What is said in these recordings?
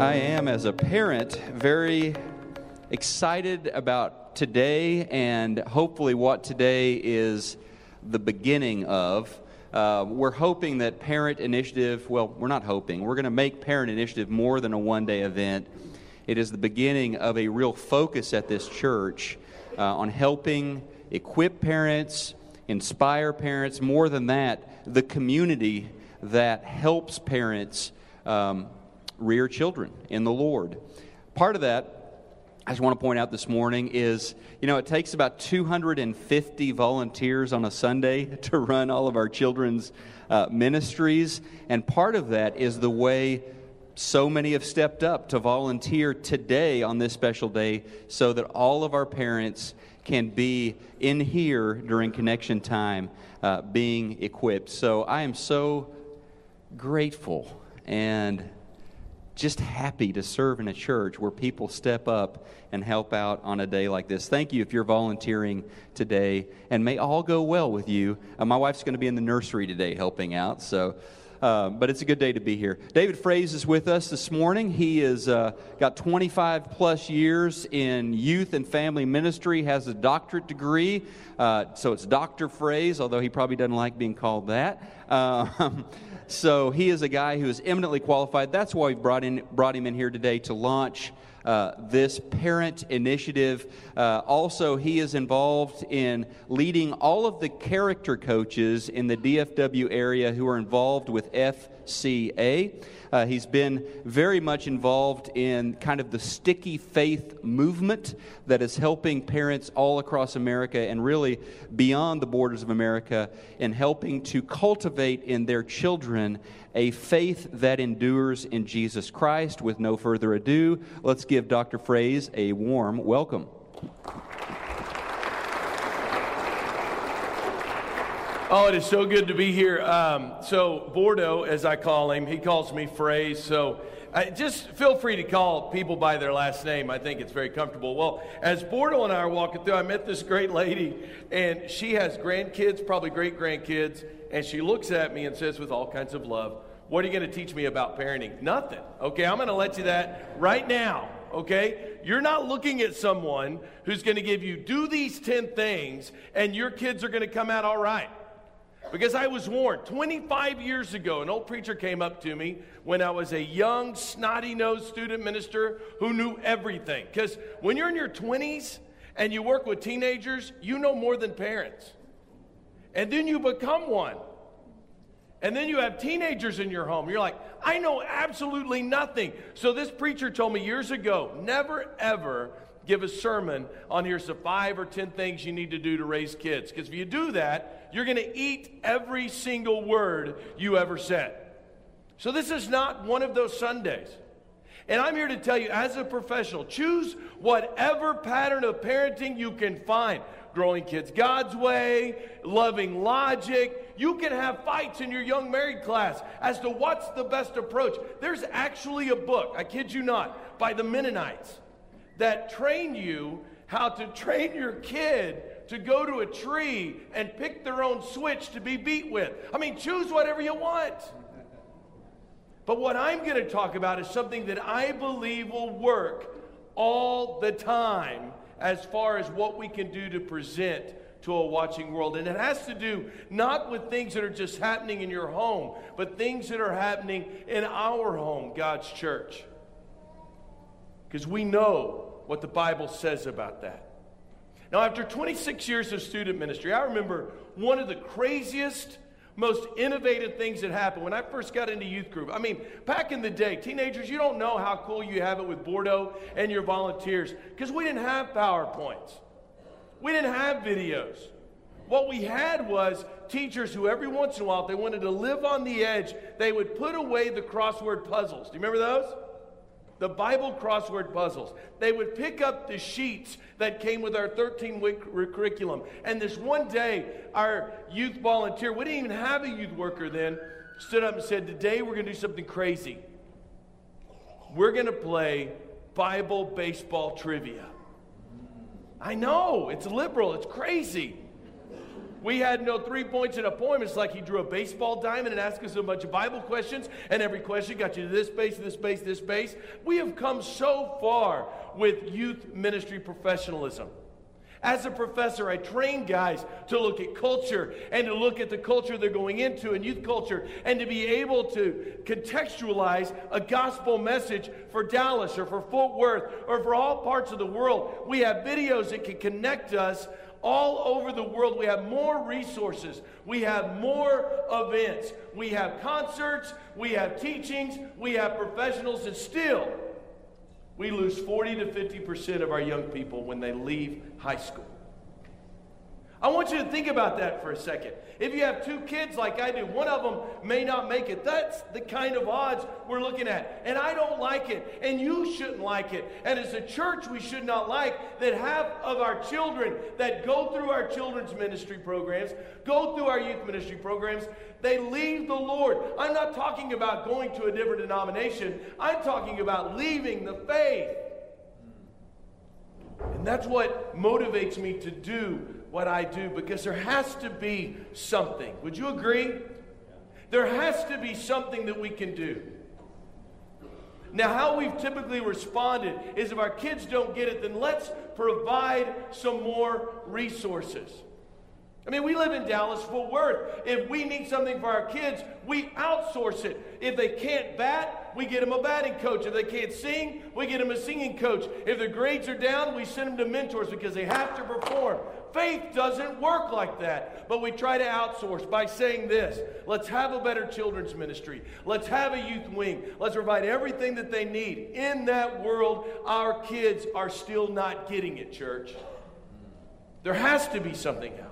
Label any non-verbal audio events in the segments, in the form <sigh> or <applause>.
I am, as a parent, very excited about today and hopefully what today is the beginning of. Uh, we're hoping that Parent Initiative, well, we're not hoping, we're going to make Parent Initiative more than a one day event. It is the beginning of a real focus at this church uh, on helping equip parents, inspire parents, more than that, the community that helps parents. Um, rear children in the Lord. Part of that, I just want to point out this morning, is you know, it takes about 250 volunteers on a Sunday <laughs> to run all of our children's uh, ministries. And part of that is the way so many have stepped up to volunteer today on this special day so that all of our parents can be in here during connection time uh, being equipped. So I am so grateful and just happy to serve in a church where people step up and help out on a day like this. Thank you if you're volunteering today, and may all go well with you. Uh, my wife's going to be in the nursery today helping out, so. Uh, but it's a good day to be here. David Fraze is with us this morning. He has uh, got 25 plus years in youth and family ministry, has a doctorate degree. Uh, so it's Dr. Fraze, although he probably doesn't like being called that. Um, <laughs> so he is a guy who is eminently qualified. That's why we've brought, in, brought him in here today to launch uh, this parent initiative. Uh, also, he is involved in leading all of the character coaches in the DFW area who are involved with FCA. Uh, he's been very much involved in kind of the sticky faith movement that is helping parents all across America and really beyond the borders of America in helping to cultivate in their children a faith that endures in Jesus Christ. With no further ado, let's give Dr. Fraze a warm welcome. Oh, it is so good to be here. Um, so, Bordeaux, as I call him, he calls me Fraze. So, uh, just feel free to call people by their last name. I think it's very comfortable. Well, as Bordeaux and I are walking through, I met this great lady, and she has grandkids, probably great grandkids, and she looks at me and says, with all kinds of love, What are you going to teach me about parenting? Nothing. Okay, I'm going to let you that right now. Okay? You're not looking at someone who's going to give you, do these 10 things, and your kids are going to come out all right. Because I was warned 25 years ago, an old preacher came up to me when I was a young, snotty nosed student minister who knew everything. Because when you're in your 20s and you work with teenagers, you know more than parents. And then you become one. And then you have teenagers in your home. You're like, I know absolutely nothing. So this preacher told me years ago never, ever give a sermon on here's the five or ten things you need to do to raise kids. Because if you do that, you're going to eat every single word you ever said. So this is not one of those Sundays. And I'm here to tell you, as a professional, choose whatever pattern of parenting you can find. Growing kids God's way, loving logic. You can have fights in your young married class as to what's the best approach. There's actually a book, I kid you not, by the Mennonites that train you how to train your kid to go to a tree and pick their own switch to be beat with. I mean, choose whatever you want. But what I'm going to talk about is something that I believe will work all the time as far as what we can do to present to a watching world. And it has to do not with things that are just happening in your home, but things that are happening in our home, God's church. Because we know what the Bible says about that. Now, after 26 years of student ministry, I remember one of the craziest, most innovative things that happened when I first got into youth group. I mean, back in the day, teenagers, you don't know how cool you have it with Bordeaux and your volunteers because we didn't have PowerPoints, we didn't have videos. What we had was teachers who, every once in a while, if they wanted to live on the edge, they would put away the crossword puzzles. Do you remember those? The Bible crossword puzzles. They would pick up the sheets that came with our 13 week curriculum. And this one day, our youth volunteer, we didn't even have a youth worker then, stood up and said, Today we're going to do something crazy. We're going to play Bible baseball trivia. I know, it's liberal, it's crazy. We had no three points in a poem. It's like he drew a baseball diamond and asked us a bunch of Bible questions, and every question got you to this base, this base, this base. We have come so far with youth ministry professionalism. As a professor, I train guys to look at culture and to look at the culture they're going into and youth culture and to be able to contextualize a gospel message for Dallas or for Fort Worth or for all parts of the world. We have videos that can connect us all over the world. We have more resources. We have more events. We have concerts. We have teachings. We have professionals. And still, we lose 40 to 50% of our young people when they leave high school. I want you to think about that for a second. If you have two kids like I do, one of them may not make it. That's the kind of odds we're looking at. And I don't like it. And you shouldn't like it. And as a church, we should not like that half of our children that go through our children's ministry programs, go through our youth ministry programs, they leave the Lord. I'm not talking about going to a different denomination, I'm talking about leaving the faith. And that's what motivates me to do what I do because there has to be something. Would you agree? There has to be something that we can do. Now, how we've typically responded is if our kids don't get it, then let's provide some more resources. I mean, we live in Dallas, Fort Worth. If we need something for our kids, we outsource it. If they can't bat, we get them a batting coach. If they can't sing, we get them a singing coach. If their grades are down, we send them to mentors because they have to perform. Faith doesn't work like that, but we try to outsource by saying this let's have a better children's ministry, let's have a youth wing, let's provide everything that they need. In that world, our kids are still not getting it, church. There has to be something else.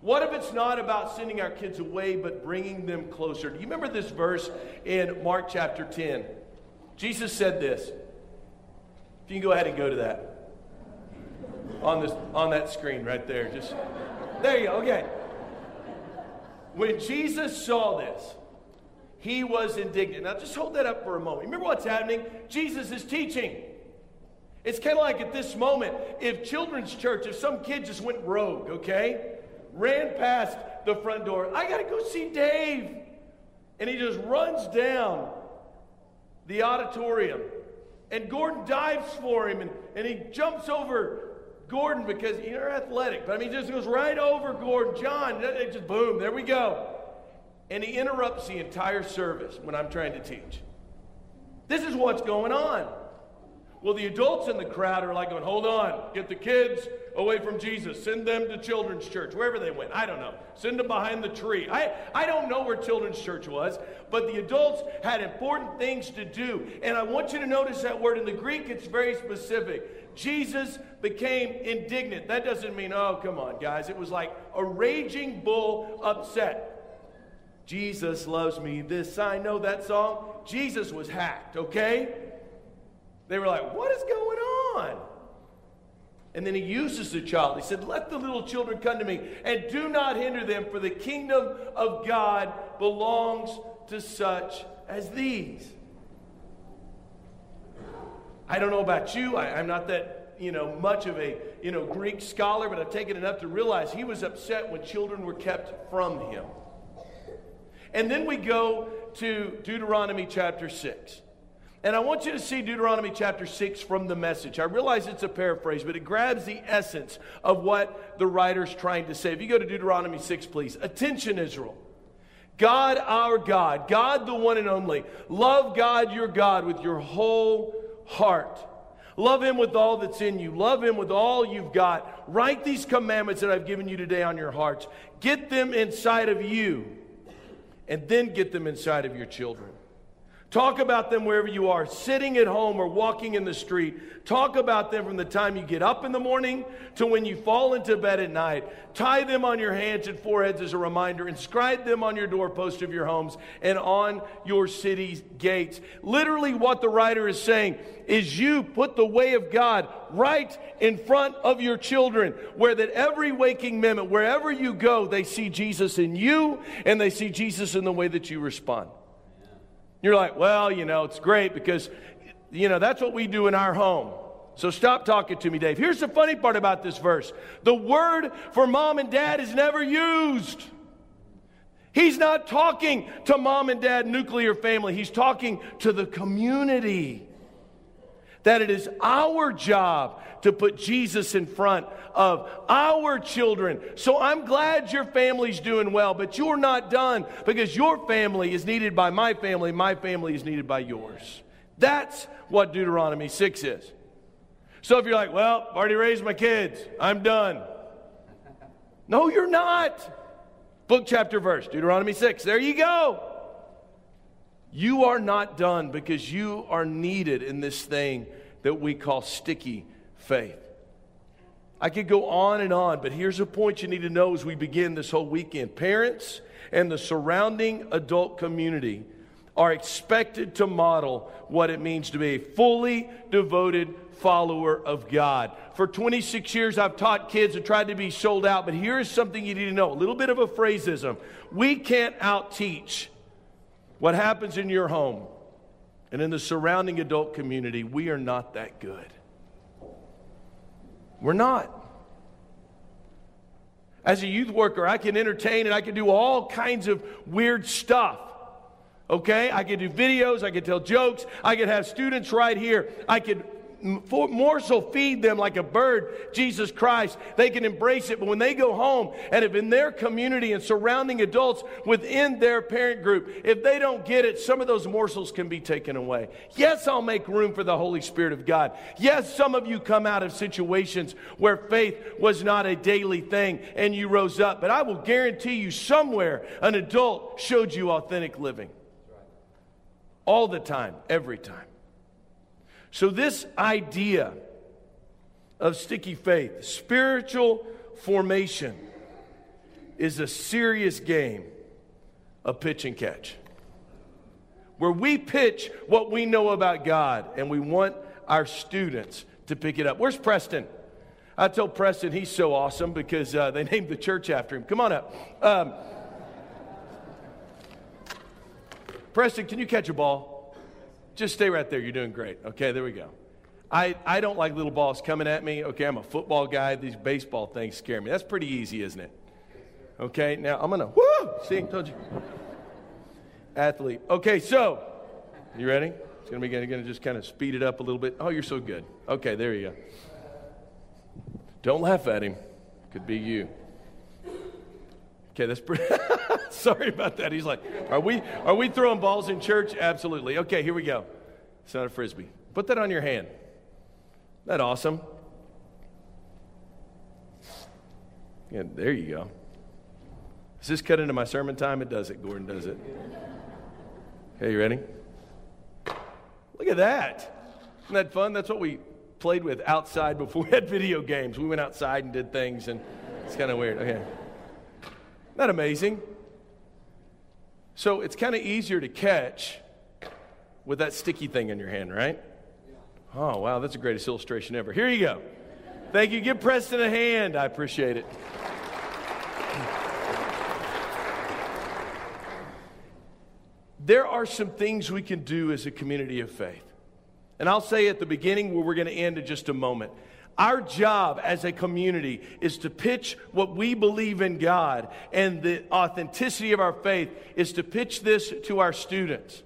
What if it's not about sending our kids away, but bringing them closer? Do you remember this verse in Mark chapter 10? Jesus said this. If you can go ahead and go to that on this on that screen right there. Just there you go. Okay. When Jesus saw this, he was indignant. Now just hold that up for a moment. Remember what's happening? Jesus is teaching. It's kind of like at this moment, if children's church, if some kid just went rogue, okay, ran past the front door, I got to go see Dave. And he just runs down the auditorium. And Gordon dives for him and, and he jumps over Gordon because you're athletic, but I mean, just goes right over Gordon. John, just boom, there we go. And he interrupts the entire service when I'm trying to teach. This is what's going on. Well, the adults in the crowd are like going, hold on, get the kids away from Jesus. Send them to children's church, wherever they went. I don't know. Send them behind the tree. I, I don't know where children's church was, but the adults had important things to do. And I want you to notice that word in the Greek, it's very specific. Jesus became indignant. That doesn't mean, oh, come on, guys. It was like a raging bull upset. Jesus loves me. This I know that song. Jesus was hacked, okay? They were like, What is going on? And then he uses the child. He said, Let the little children come to me and do not hinder them, for the kingdom of God belongs to such as these. I don't know about you. I, am not that, you know, much of a, you know, Greek scholar, but I've taken enough to realize he was upset when children were kept from him. And then we go to Deuteronomy chapter 6. And I want you to see Deuteronomy chapter 6 from the message. I realize it's a paraphrase, but it grabs the essence of what the writer's trying to say. If you go to Deuteronomy 6, please. Attention, Israel. God, our God, God the one and only. Love God, your God, with your whole heart. Love Him with all that's in you. Love Him with all you've got. Write these commandments that I've given you today on your hearts. Get them inside of you, and then get them inside of your children. Talk about them wherever you are, sitting at home or walking in the street. Talk about them from the time you get up in the morning to when you fall into bed at night. Tie them on your hands and foreheads as a reminder. Inscribe them on your doorpost of your homes and on your city's gates. Literally, what the writer is saying is you put the way of God right in front of your children, where that every waking moment, wherever you go, they see Jesus in you and they see Jesus in the way that you respond. You're like, well, you know, it's great because, you know, that's what we do in our home. So stop talking to me, Dave. Here's the funny part about this verse the word for mom and dad is never used. He's not talking to mom and dad, nuclear family. He's talking to the community. That it is our job to put Jesus in front of our children. So I'm glad your family's doing well, but you're not done because your family is needed by my family, my family is needed by yours. That's what Deuteronomy 6 is. So if you're like, well, I've already raised my kids, I'm done. No, you're not. Book, chapter, verse, Deuteronomy 6. There you go. You are not done because you are needed in this thing that we call sticky faith. I could go on and on, but here's a point you need to know as we begin this whole weekend. Parents and the surrounding adult community are expected to model what it means to be a fully devoted follower of God. For 26 years, I've taught kids and tried to be sold out, but here is something you need to know a little bit of a phrasism. We can't out teach what happens in your home and in the surrounding adult community. We are not that good. We're not. As a youth worker, I can entertain and I can do all kinds of weird stuff. Okay? I can do videos, I can tell jokes, I can have students right here. I can more so feed them like a bird, Jesus Christ. They can embrace it. But when they go home and if in their community and surrounding adults within their parent group, if they don't get it, some of those morsels can be taken away. Yes, I'll make room for the Holy Spirit of God. Yes, some of you come out of situations where faith was not a daily thing and you rose up. But I will guarantee you, somewhere an adult showed you authentic living. All the time, every time. So, this idea of sticky faith, spiritual formation, is a serious game of pitch and catch. Where we pitch what we know about God and we want our students to pick it up. Where's Preston? I told Preston he's so awesome because uh, they <laughs> named the church after him. Come on up. Um, Preston, can you catch a ball? Just stay right there. You're doing great. Okay, there we go. I, I don't like little balls coming at me. Okay, I'm a football guy. These baseball things scare me. That's pretty easy, isn't it? Okay, now I'm going to, whoo! See, told you. Athlete. Okay, so, you ready? It's going to be going to just kind of speed it up a little bit. Oh, you're so good. Okay, there you go. Don't laugh at him. Could be you. Okay, that's pretty. <laughs> Sorry about that. He's like, are we are we throwing balls in church? Absolutely. Okay, here we go. It's not a frisbee. Put that on your hand. That awesome. Yeah, there you go. Does this cut into my sermon time? It does it. Gordon does it. Okay, you ready? Look at that. Isn't that fun? That's what we played with outside before we had <laughs> video games. We went outside and did things, and it's kind of weird. Okay. Not amazing. So it's kind of easier to catch with that sticky thing in your hand, right? Oh, wow, that's the greatest illustration ever. Here you go. Thank you. Give Preston a hand. I appreciate it. There are some things we can do as a community of faith. And I'll say at the beginning where we're going to end in just a moment. Our job as a community is to pitch what we believe in God, and the authenticity of our faith is to pitch this to our students.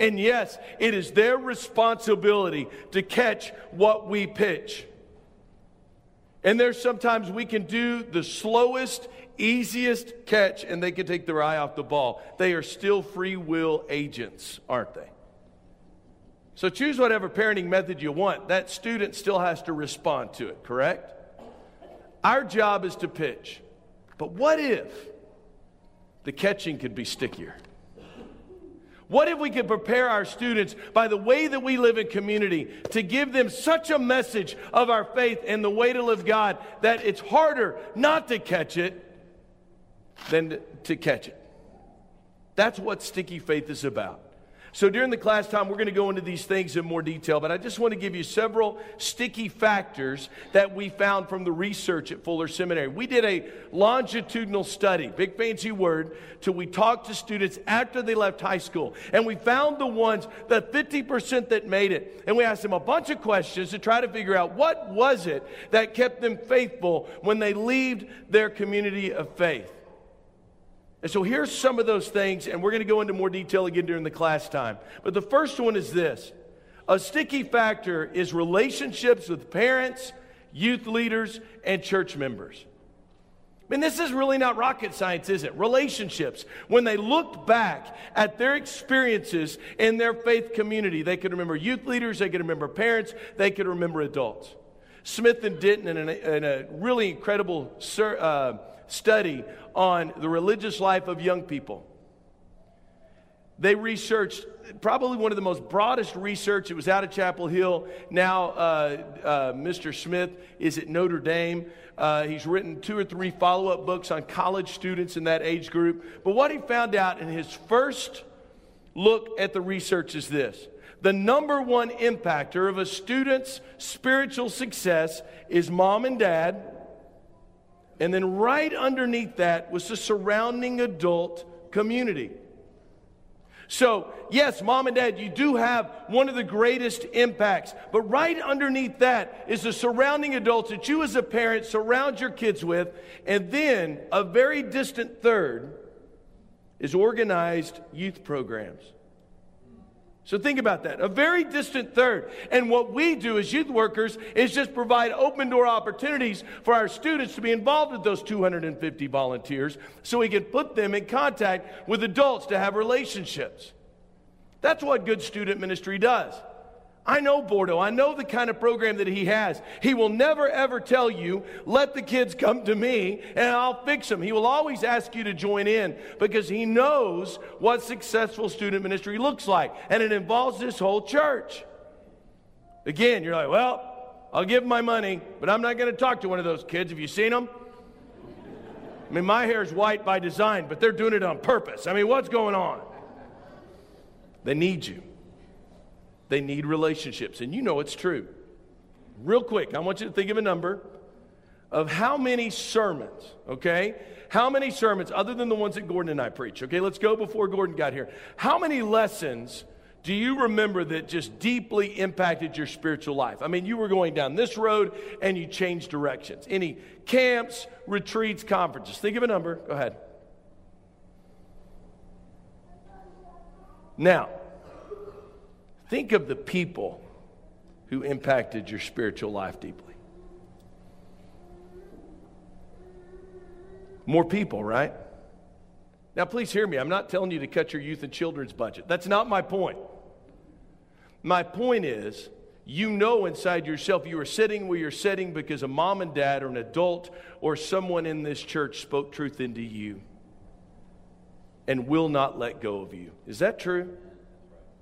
And yes, it is their responsibility to catch what we pitch. And there's sometimes we can do the slowest, easiest catch, and they can take their eye off the ball. They are still free will agents, aren't they? So choose whatever parenting method you want. That student still has to respond to it, correct? Our job is to pitch. But what if the catching could be stickier? What if we could prepare our students by the way that we live in community to give them such a message of our faith and the way to live God that it's harder not to catch it than to catch it? That's what sticky faith is about. So during the class time, we're going to go into these things in more detail, but I just want to give you several sticky factors that we found from the research at Fuller Seminary. We did a longitudinal study, big fancy word, till we talked to students after they left high school. And we found the ones, the 50% that made it. And we asked them a bunch of questions to try to figure out what was it that kept them faithful when they left their community of faith. And so here's some of those things, and we're going to go into more detail again during the class time. But the first one is this a sticky factor is relationships with parents, youth leaders, and church members. I mean, this is really not rocket science, is it? Relationships. When they looked back at their experiences in their faith community, they could remember youth leaders, they could remember parents, they could remember adults. Smith and Denton, in a, in a really incredible uh, study on the religious life of young people. They researched probably one of the most broadest research. It was out of Chapel Hill. Now, uh, uh, Mr. Smith is at Notre Dame. Uh, he's written two or three follow up books on college students in that age group. But what he found out in his first look at the research is this the number one impactor of a student's spiritual success is mom and dad and then right underneath that was the surrounding adult community. So, yes, mom and dad, you do have one of the greatest impacts. But right underneath that is the surrounding adults that you as a parent surround your kids with. And then a very distant third is organized youth programs. So think about that. A very distant third. And what we do as youth workers is just provide open door opportunities for our students to be involved with those 250 volunteers so we can put them in contact with adults to have relationships. That's what good student ministry does. I know Bordeaux. I know the kind of program that he has. He will never ever tell you, let the kids come to me and I'll fix them. He will always ask you to join in because he knows what successful student ministry looks like. And it involves this whole church. Again, you're like, well, I'll give my money, but I'm not going to talk to one of those kids. Have you seen them? I mean, my hair is white by design, but they're doing it on purpose. I mean, what's going on? They need you. They need relationships. And you know it's true. Real quick, I want you to think of a number of how many sermons, okay? How many sermons, other than the ones that Gordon and I preach, okay? Let's go before Gordon got here. How many lessons do you remember that just deeply impacted your spiritual life? I mean, you were going down this road and you changed directions. Any camps, retreats, conferences? Think of a number. Go ahead. Now, Think of the people who impacted your spiritual life deeply. More people, right? Now, please hear me. I'm not telling you to cut your youth and children's budget. That's not my point. My point is, you know inside yourself you are sitting where you're sitting because a mom and dad or an adult or someone in this church spoke truth into you and will not let go of you. Is that true?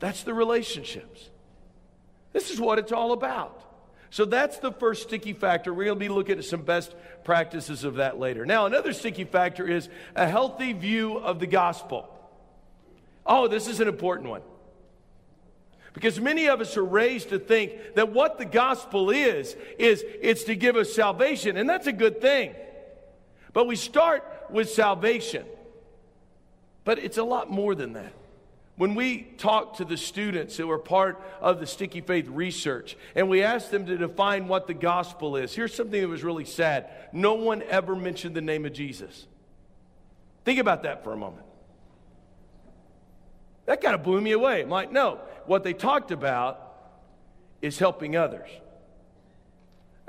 That's the relationships. This is what it's all about. So that's the first sticky factor. We're going to be looking at some best practices of that later. Now, another sticky factor is a healthy view of the gospel. Oh, this is an important one. Because many of us are raised to think that what the gospel is, is it's to give us salvation, and that's a good thing. But we start with salvation. But it's a lot more than that. When we talk to the students who are part of the Sticky Faith research and we ask them to define what the gospel is, here's something that was really sad. No one ever mentioned the name of Jesus. Think about that for a moment. That kind of blew me away. I'm like, no, what they talked about is helping others.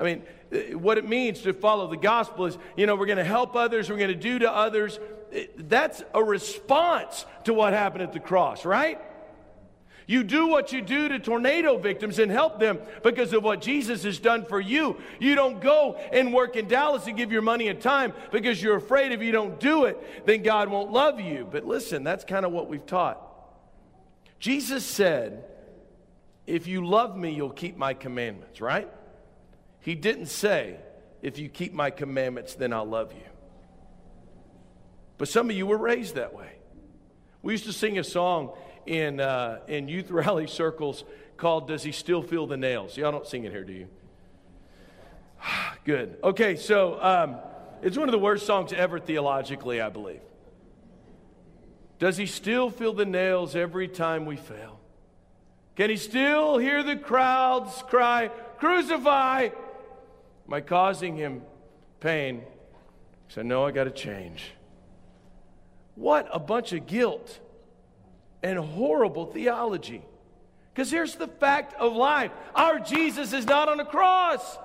I mean, uh, what it means to follow the gospel is, you know, we're going to help others, we're going to do to others that's a response to what happened at the cross, right? You do what you do to tornado victims and help them because of what Jesus has done for you. You don't go and work in Dallas and give your money and time because you're afraid if you don't do it, then God won't love you. But listen, that's kind of what we've taught. Jesus said, If you love me, you'll keep my commandments, right? He didn't say, If you keep my commandments, then I'll love you. But some of you were raised that way. We used to sing a song in, uh, in youth <laughs> rally circles called Does He Still Feel the Nails? Y'all don't sing it here, do you? <sighs> Good. Okay, so um, it's one of the worst songs ever theologically, I believe. Does he still feel the nails every time we fail? Can he still hear the crowds cry, Crucify! Am I causing him pain? Said, No, I got to change. What a bunch of guilt and horrible theology. Because here's the fact of life our Jesus is not on a cross,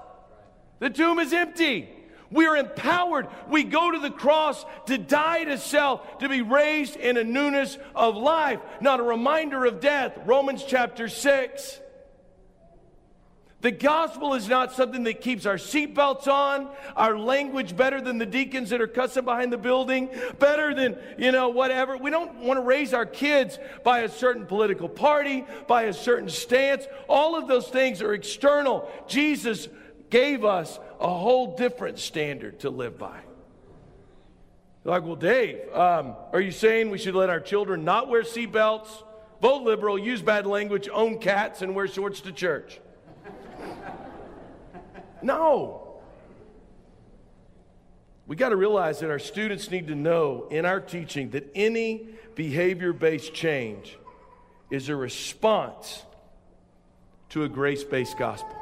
the tomb is empty. We are empowered. We go to the cross to die to self, to be raised in a newness of life, not a reminder of death. Romans chapter 6. The gospel is not something that keeps our seatbelts on, our language better than the deacons that are cussing behind the building, better than, you know, whatever. We don't want to raise our kids by a certain political party, by a certain stance. All of those things are external. Jesus gave us a whole different standard to live by. Like, well, Dave, um, are you saying we should let our children not wear seatbelts, vote liberal, use bad language, own cats, and wear shorts to church? No. We got to realize that our students need to know in our teaching that any behavior based change is a response to a grace based gospel.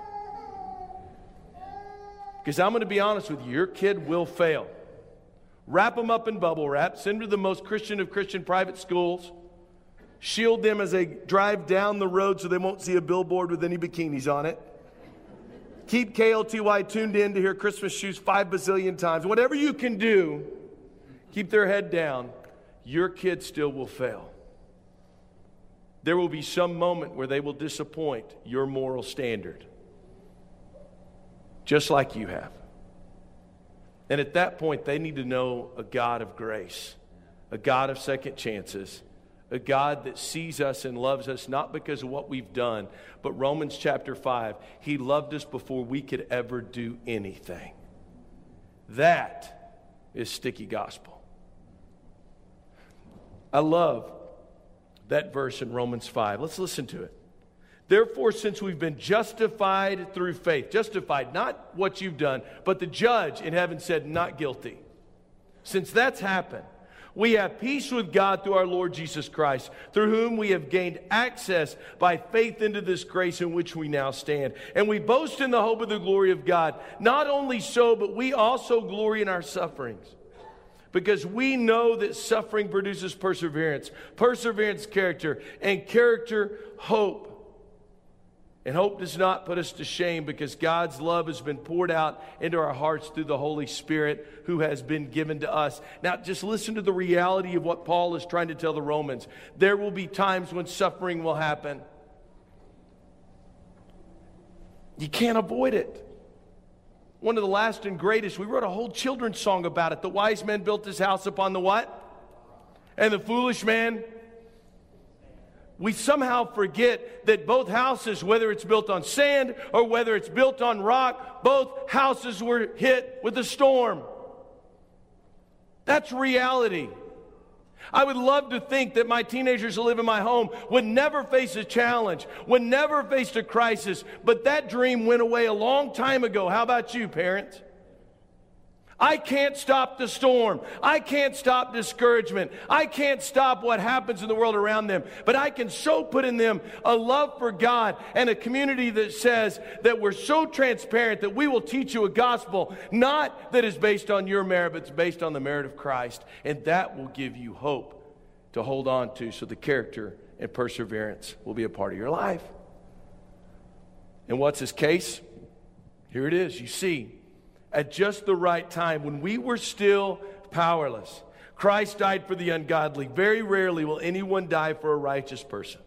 Because I'm going to be honest with you, your kid will fail. Wrap them up in bubble wrap, send them to the most Christian of Christian private schools, shield them as they drive down the road so they won't see a billboard with any bikinis on it. Keep KLTY tuned in to hear Christmas shoes five bazillion times. Whatever you can do, keep their head down. Your kid still will fail. There will be some moment where they will disappoint your moral standard just like you have. And at that point, they need to know a God of grace, a God of second chances, a God that sees us and loves us not because of what we've done, but Romans chapter 5, He loved us before we could ever do anything. That is sticky gospel. I love that verse in Romans 5. Let's listen to it. Therefore, since we've been justified through faith, justified, not what you've done, but the judge in heaven said, not guilty. Since that's happened, we have peace with God through our Lord Jesus Christ, through whom we have gained access by faith into this grace in which we now stand. And we boast in the hope of the glory of God. Not only so, but we also glory in our sufferings. Because we know that suffering produces perseverance, perseverance, character, and character, hope. And hope does not put us to shame because God's love has been poured out into our hearts through the Holy Spirit who has been given to us. Now, just listen to the reality of what Paul is trying to tell the Romans. There will be times when suffering will happen. You can't avoid it. One of the last and greatest, we wrote a whole children's song about it. The wise man built his house upon the what? And the foolish man we somehow forget that both houses, whether it's built on sand or whether it's built on rock, both houses were hit with a storm. That's reality. I would love to think that my teenagers who live in my home would never face a challenge, would never face a crisis, but that dream went away a long time ago. How about you, parents? I can't stop the storm. I can't stop discouragement. I can't stop what happens in the world around them. But I can so put in them a love for God and a community that says that we're so transparent that we will teach you a gospel, not that is based on your merit, but it's based on the merit of Christ. And that will give you hope to hold on to so the character and perseverance will be a part of your life. And what's his case? Here it is. You see, at just the right time when we were still powerless. Christ died for the ungodly. Very rarely will anyone die for a righteous person.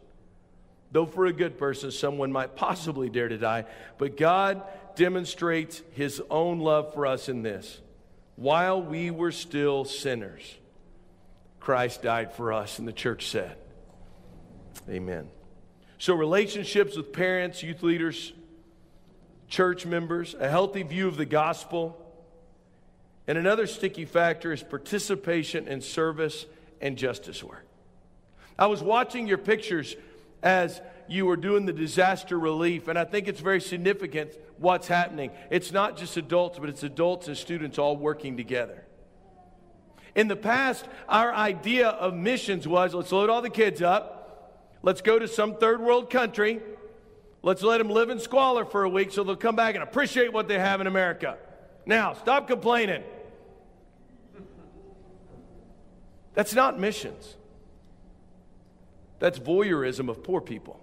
Though for a good person, someone might possibly dare to die. But God demonstrates his own love for us in this. While we were still sinners, Christ died for us, and the church said, Amen. So, relationships with parents, youth leaders, church members, a healthy view of the gospel. And another sticky factor is participation in service and justice work. I was watching your pictures as you were doing the disaster relief, and I think it's very significant what's happening. It's not just adults, but it's adults and students all working together. In the past, our idea of missions was let's load all the kids up, let's go to some third world country, let's let them live in squalor for a week so they'll come back and appreciate what they have in America. Now, stop complaining. That's not missions. That's voyeurism of poor people.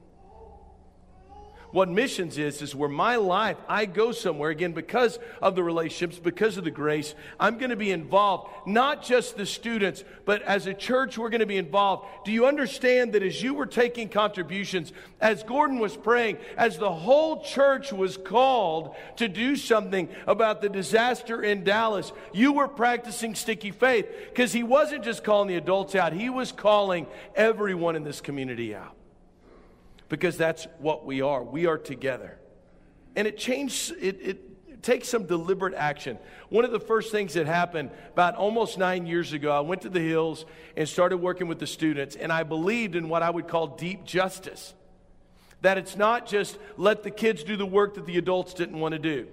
What missions is, is where my life, I go somewhere, again, because of the relationships, because of the grace, I'm going to be involved. Not just the students, but as a church, we're going to be involved. Do you understand that as you were taking contributions, as Gordon was praying, as the whole church was called to do something about the disaster in Dallas, you were practicing sticky faith because he wasn't just calling the adults out, he was calling everyone in this community out because that's what we are. We are together. And it changed, it, it takes some deliberate action. One of the first things that happened about almost nine years ago, I went to the hills and started working with the students, and I believed in what I would call deep justice. That it's not just let the kids do the work that the adults didn't want to do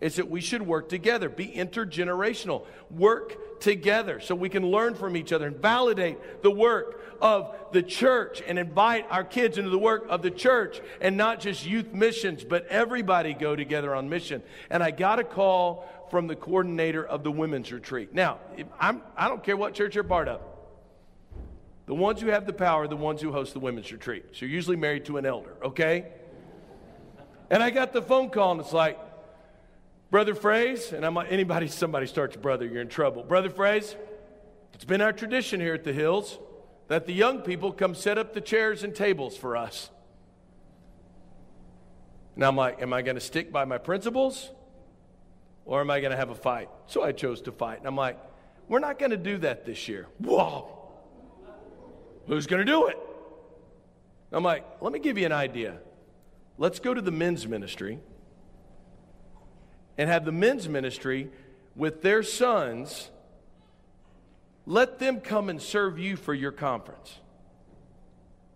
is that we should work together, be intergenerational, work together so we can learn from each other and validate the work of the church and invite our kids into the work of the church and not just youth missions, but everybody go together on mission. And I got a call from the coordinator of the women's retreat. Now, I'm, I don't care what church you're part of. The ones who have the power are the ones who host the women's retreat. So you're usually married to an elder, okay? And I got the phone call and it's like, Brother Fraze, and I'm anybody, somebody starts brother, you're in trouble. Brother Fraze, it's been our tradition here at the Hills that the young people come set up the chairs and tables for us. And I'm like, am I going to stick by my principles or am I going to have a fight? So I chose to fight. And I'm like, we're not going to do that this year. Whoa. Who's going to do it? I'm like, let me give you an idea. Let's go to the men's ministry and have the men's ministry with their sons, let them come and serve you for your conference.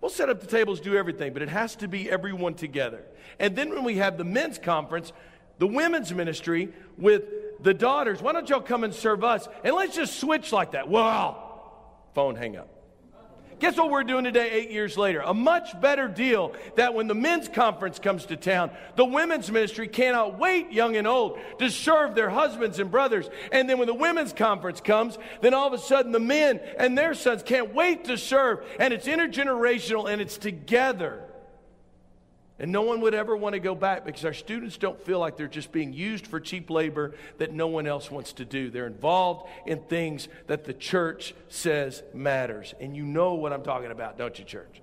We'll set up the tables, do everything, but it has to be everyone together. And then when we have the men's conference, the women's ministry with the daughters, why don't y'all come and serve us? And let's just switch like that. Wow. Phone hang up. Guess what we're doing today, eight years later? A much better deal that when the men's conference comes to town, the women's ministry cannot wait, young and old, to serve their husbands and brothers. And then when the women's conference comes, then all of a sudden the men and their sons can't wait to serve. And it's intergenerational and it's together. And no one would ever want to go back because our students don't feel like they're just being used for cheap labor that no one else wants to do. They're involved in things that the church says matters. And you know what I'm talking about, don't you, church?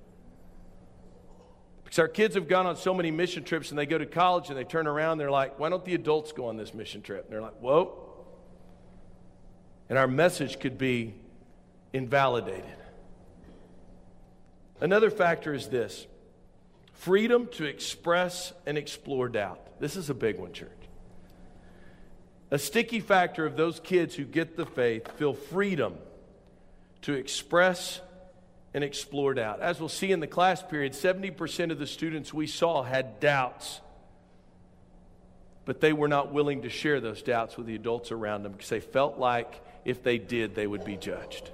Because our kids have gone on so many mission trips and they go to college and they turn around, they're like, why don't the adults go on this mission trip? And they're like, whoa. And our message could be invalidated. Another factor is this freedom to express and explore doubt. This is a big one, church. A sticky factor of those kids who get the faith feel freedom to express and explore doubt. As we'll see in the class period, 70% of the students we saw had doubts, but they were not willing to share those doubts with the adults around them because they felt like if they did, they would be judged.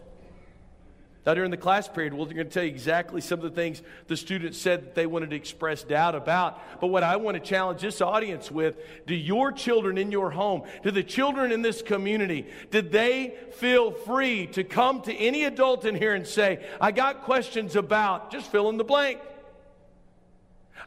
Now, during the class period, we're going to tell you exactly some of the things the students said that they wanted to express doubt about. But what I want to challenge this audience with do your children in your home, do the children in this community, did they feel free to come to any adult in here and say, I got questions about, just fill in the blank?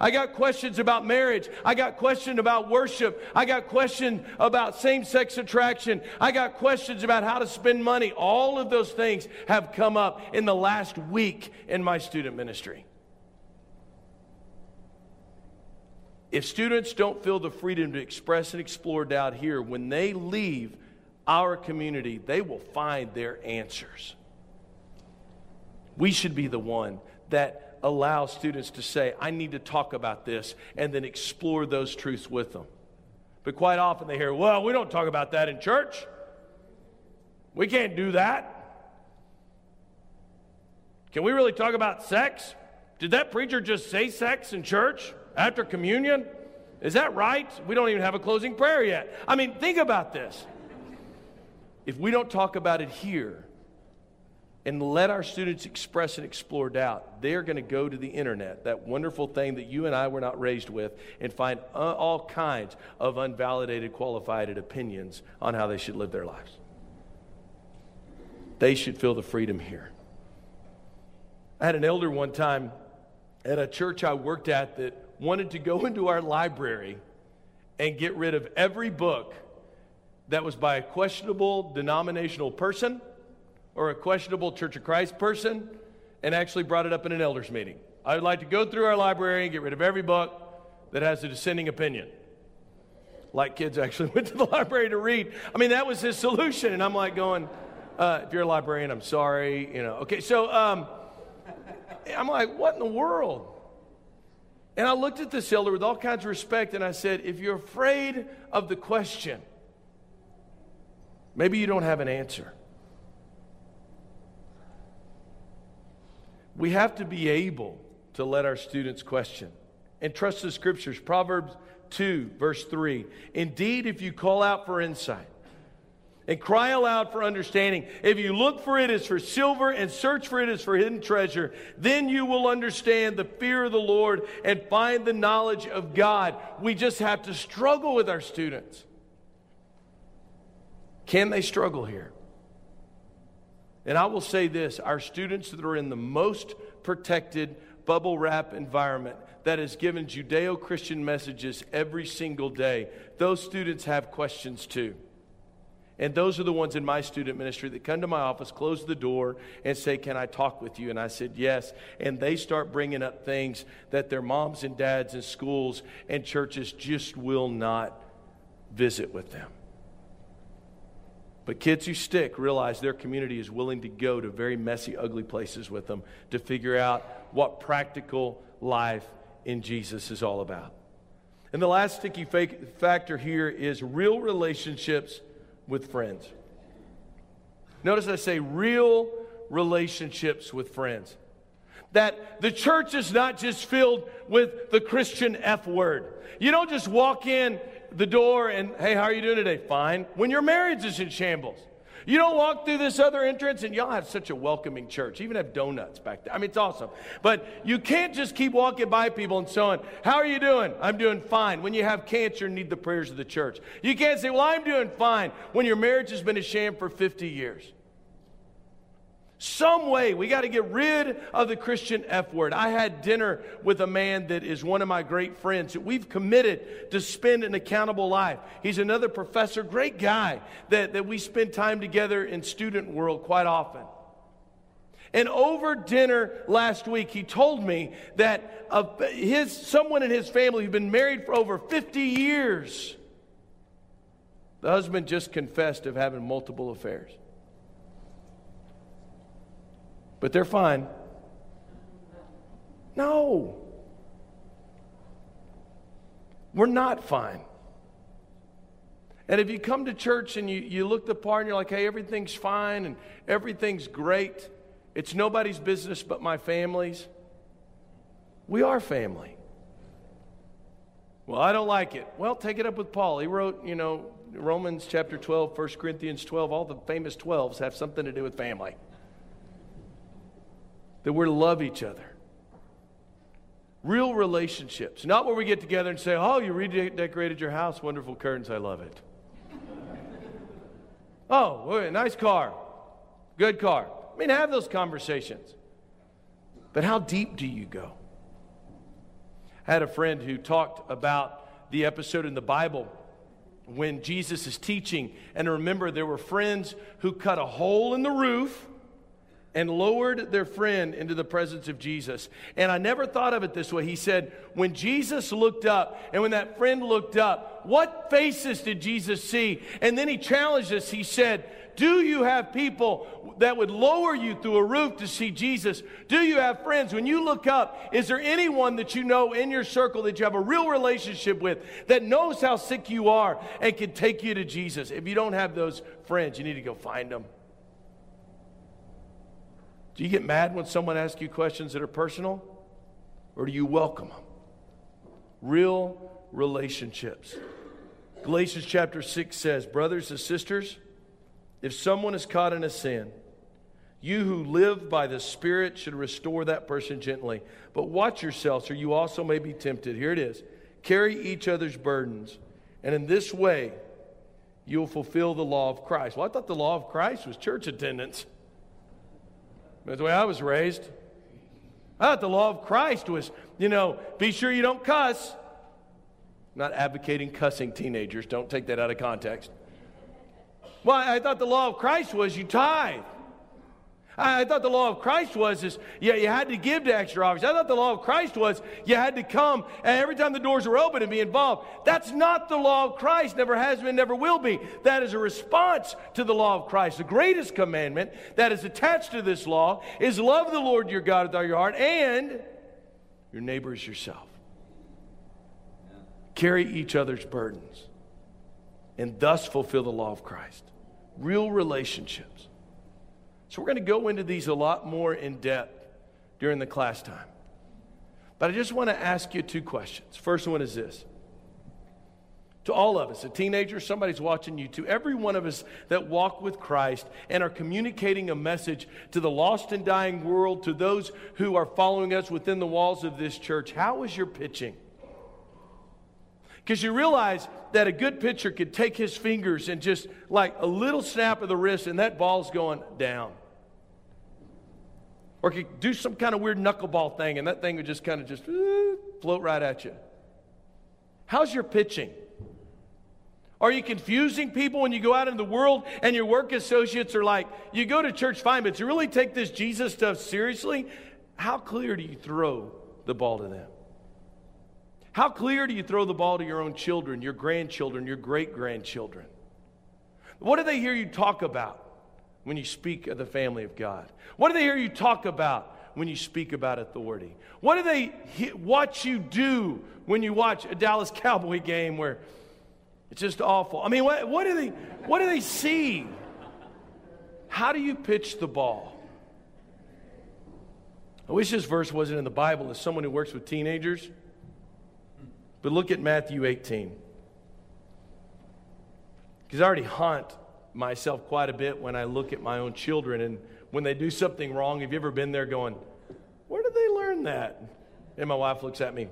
I got questions about marriage. I got questions about worship. I got questions about same sex attraction. I got questions about how to spend money. All of those things have come up in the last week in my student ministry. If students don't feel the freedom to express and explore doubt here, when they leave our community, they will find their answers. We should be the one that allow students to say, I need to talk about this, and then explore those truths with them. But quite often they hear, well, we don't talk about that in church. We can't do that. Can we really talk about sex? Did that preacher just say sex in church after communion? Is that right? We don't even have a closing prayer yet. I mean, think about this. If we don't talk about it here and let our students express and explore doubt, they're going to go to the internet, that wonderful thing that you and I were not raised with, and find uh, all kinds of unvalidated, qualified opinions on how they should live their lives. They should feel the freedom here. I had an elder one time at a church I worked at that wanted to go <laughs> into our library and get rid of every book that was by a questionable denominational person or a questionable Church of Christ person and actually brought it up in an elders meeting. I would like to go through our library and get rid of every book that has a dissenting opinion. Like kids actually <laughs> went to the library to read. I mean, that was his solution. And I'm like going, uh, if you're a librarian, I'm sorry. You know, okay, so um, I'm like, what in the world? And I looked at this elder with all kinds of respect and I said, if you're afraid of the question, maybe you don't have an answer. We have to be able to let our students question and trust the scriptures. Proverbs 2, verse 3. Indeed, if you call out for insight, and cry aloud for understanding. If you look for it as for silver and search for it as for hidden treasure, then you will understand the fear of the Lord and find the knowledge of God. We just have to struggle with our students. Can they struggle here? And I will say this our students that are in the most protected bubble wrap environment that is given Judeo Christian messages every single day, those students have questions too. And those are the ones in my student ministry that come to my office, close the door, and say, Can I talk with you? And I said, Yes. And they start bringing up things that their moms and dads and schools and churches just will not visit with them. But kids who stick realize their community is willing to go to very messy, ugly places with them to figure out what practical life in Jesus is all about. And the last sticky factor here is real relationships with friends. Notice I say real relationships with friends. That the church is not just filled with the Christian F word. You don't just walk in the door and, hey, how are you doing today? Fine. When your marriage is in shambles. You don't walk through this other entrance, and y'all have such a welcoming church. You even have donuts back there. I mean, it's awesome. But you can't just keep walking by people and so on. How are you doing? I'm doing fine. When you have cancer and need the prayers of the church. You can't say, well, I'm doing fine when your marriage has been a sham for 50 years. Some way, we got to get rid of the Christian F word. I had dinner with a man that is one of my great friends that we've committed to spend an accountable life. He's another professor, great guy that, that we spend time together in student world quite often. And over dinner last week, he told me that his, someone in his family who'd been married for over 50 years, the husband just confessed of having multiple affairs but they're fine. No. We're not fine. And if you come to church and you, you look the part and you're like, hey, everything's fine and everything's great, it's nobody's business but my family's. We are family. Well, I don't like it. Well, take it up with Paul. He wrote, you know, Romans chapter 12, 1 Corinthians 12, all the famous 12s have something to do with family that we're to love each other. Real relationships, not where we get together and say, Oh, you redecorated your house, wonderful curtains, I love it. <laughs> oh, nice car, good car. I mean, have those conversations. But how deep do you go? I had a friend who talked about the episode in the Bible when Jesus is teaching. And remember, there were friends who cut a hole in the roof and lowered their friend into the presence of Jesus. And I never thought of it this way. He said, When Jesus looked up, and when that friend looked up, what faces did Jesus see? And then he challenged us. He said, Do you have people that would lower you through a roof to see Jesus? Do you have friends? When you look up, is there anyone that you know in your circle that you have a real relationship with that knows how sick you are and can take you to Jesus? If you don't have those friends, you need to go find them. Do you get mad when someone asks you questions that are personal? Or do you welcome them? Real relationships. Galatians chapter 6 says, Brothers and sisters, if someone is caught in a sin, you who live by the Spirit should restore that person gently. But watch yourselves, or you also may be tempted. Here it is carry each other's burdens, and in this way you'll fulfill the law of Christ. Well, I thought the law of Christ was church attendance. That's the way I was raised. I thought the law of Christ was, you know, be sure you don't cuss. I'm not advocating cussing teenagers. Don't take that out of context. Well, I thought the law of Christ was you tithe. I thought the law of Christ was is yeah, you had to give to extra office. I thought the law of Christ was you had to come and every time the doors were open and be involved. That's not the law of Christ, never has been, never will be. That is a response to the law of Christ. The greatest commandment that is attached to this law is love the Lord your God with all your heart and your neighbor as yourself. Carry each other's burdens and thus fulfill the law of Christ. Real relationships. So we're going to go into these a lot more in depth during the class time. But I just want to ask you two questions. First one is this. To all of us, a teenager, somebody's watching you, to every one of us that walk with Christ and are communicating a message to the lost and dying world, to those who are following us within the walls of this church, how is your pitching? Because you realize that a good pitcher could take his fingers and just like a little snap of the wrist, and that ball's going down. Or could do some kind of weird knuckleball thing, and that thing would just kind of just float right at you. How's your pitching? Are you confusing people when you go out in the world and your work associates are like, you go to church fine, but to really take this Jesus stuff seriously, how clear do you throw the ball to them? How clear do you throw the ball to your own children, your grandchildren, your great grandchildren? What do they hear you talk about when you speak of the family of God? What do they hear you talk about when you speak about authority? What do they watch you do when you watch a Dallas Cowboy game where it's just awful? I mean, what, what do they what do they see? How do you pitch the ball? I wish this verse wasn't in the Bible as someone who works with teenagers. But look at Matthew 18. Because I already haunt myself quite a bit when I look at my own children and when they do something wrong. Have you ever been there going, Where did they learn that? And my wife looks at me.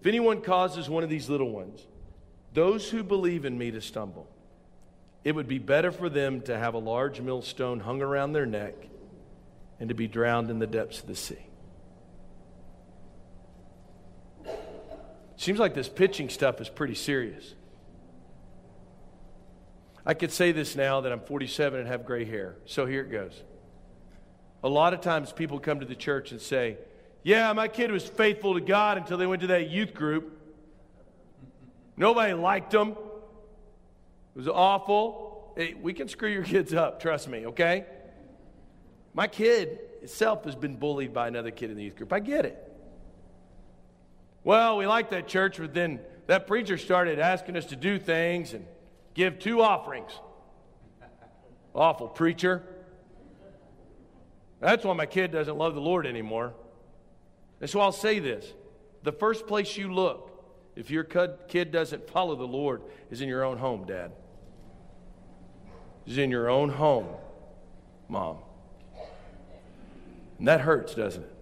If anyone causes one of these little ones, those who believe in me to stumble, it would be better for them to have a large millstone hung around their neck and to be drowned in the depths of the sea. Seems like this pitching stuff is pretty serious. I could say this now that I'm 47 and have gray hair. So here it goes. A lot of times people come to the church and say, Yeah, my kid was faithful to God until they went to that youth group. Nobody liked them. It was awful. Hey, we can screw your kids up, trust me, okay? My kid itself has been bullied by another kid in the youth group. I get it. Well, we like that church, but then that preacher started asking us to do things and give two offerings. Awful preacher. That's why my kid doesn't love the Lord anymore. And so I'll say this the first place you look, if your kid doesn't follow the Lord, is in your own home, Dad. Is in your own home, Mom. And that hurts, doesn't it?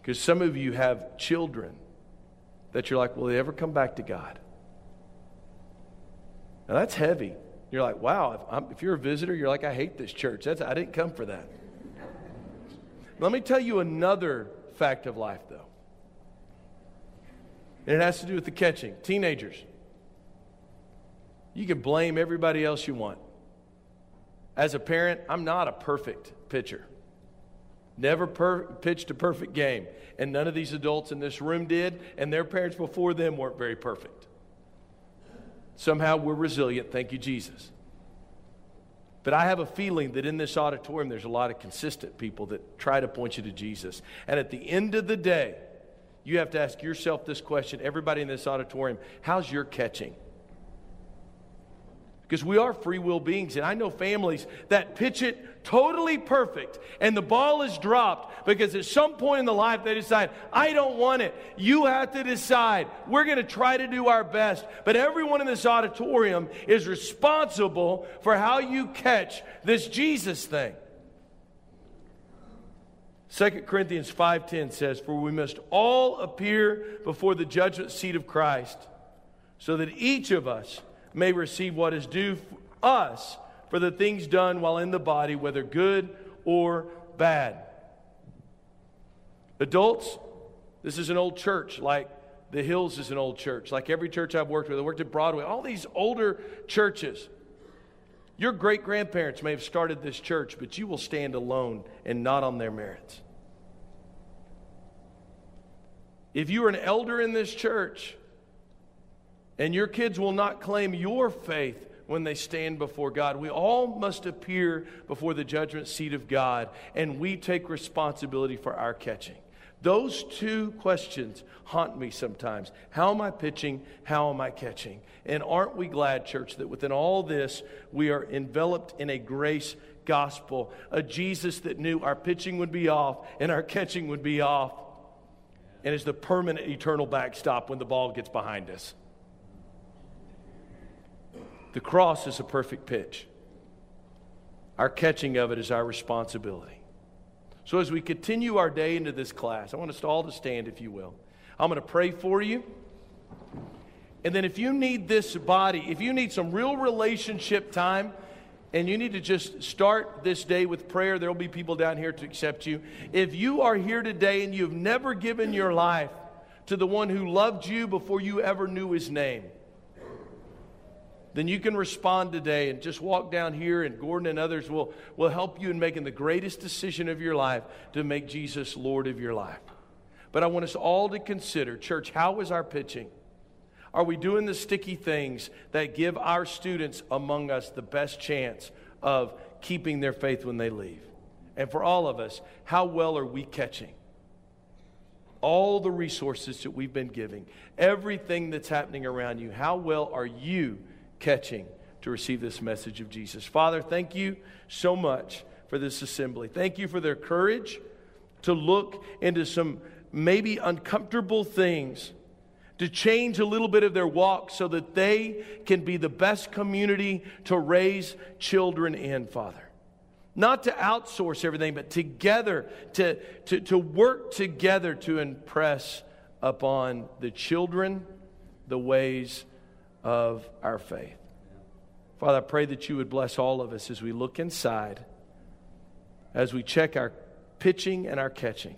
Because some of you have children that you're like, will they ever come back to God? Now that's heavy. You're like, wow, if, if, you're a visitor, you're like, I hate this church. That's, I didn't come for that. Let me tell you another fact of life, though. And it has to do with the catching. Teenagers, you can blame everybody else you want. As a parent, I'm not a perfect pitcher. Never per- pitched a perfect game. And none of these adults in this room did, and their parents before them weren't very perfect. Somehow we're resilient. Thank you, Jesus. But I have a feeling that in this auditorium, there's a lot of consistent people that try to point you to Jesus. And at the end of the day, you have to ask yourself this question everybody in this auditorium, how's your catching? Because we are free will beings. And I know families that pitch it totally perfect and the ball is dropped because at some point in the life they decide, I don't want it. You have to decide. We're going to try to do our best. But everyone in this auditorium is responsible for how you catch this Jesus thing. 2 Corinthians 5:10 says, "For we must all appear before the judgment seat of Christ, so that each of us may receive what is due us for the things done while in the body, whether good or bad. Adults, this is an old church like the Hills is an old church, like every church I've worked with. I worked at Broadway, all these older churches. Your great grandparents may have started this church, but you will stand alone and not on their merits. If you are an elder in this church, and your kids will not claim your faith when they stand before God. We all must appear before the judgment seat of God, and we take responsibility for our catching. Those two questions haunt me sometimes. How am I pitching? How am I catching? And aren't we glad, church, that within all this, we are enveloped in a grace gospel, a Jesus that knew our pitching would be off and our catching would be off, and is the permanent eternal backstop when the ball gets behind us. The cross is a perfect pitch. Our catching of it is our responsibility. So, as we continue our day into this class, I want us all to stand, if you will. I'm going to pray for you. And then, if you need this body, if you need some real relationship time, and you need to just start this day with prayer, there will be people down here to accept you. If you are here today and you've never given your life to the one who loved you before you ever knew his name, then you can respond today and just walk down here, and Gordon and others will, will help you in making the greatest decision of your life to make Jesus Lord of your life. But I want us all to consider, church, how is our pitching? Are we doing the sticky things that give our students among us the best chance of keeping their faith when they leave? And for all of us, how well are we catching? All the resources that we've been giving, everything that's happening around you, how well are you catching to receive this message of Jesus. Father, thank you so much for this assembly. Thank you for their courage to look into some maybe uncomfortable things, to change a little bit of their walk so that they can be the best community to raise children in, Father. Not to outsource everything, but together, to, to, to work together to impress upon the children the ways of our faith. Father, I pray that you would bless all of us as we look inside, as we check our pitching and our catching.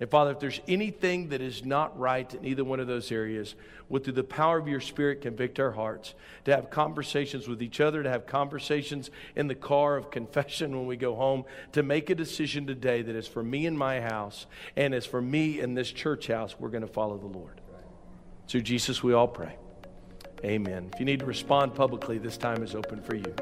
And Father, if there's anything that is not right in either one of those areas, would through the power of your Spirit convict our hearts to have conversations with each other, to have conversations in the car of <laughs> confession when we go home, to make a decision today that is for me and my house, and as for me in this church house, we're going to follow the Lord. Through Jesus, we all pray. Amen. If you need to respond publicly, this time is open for you.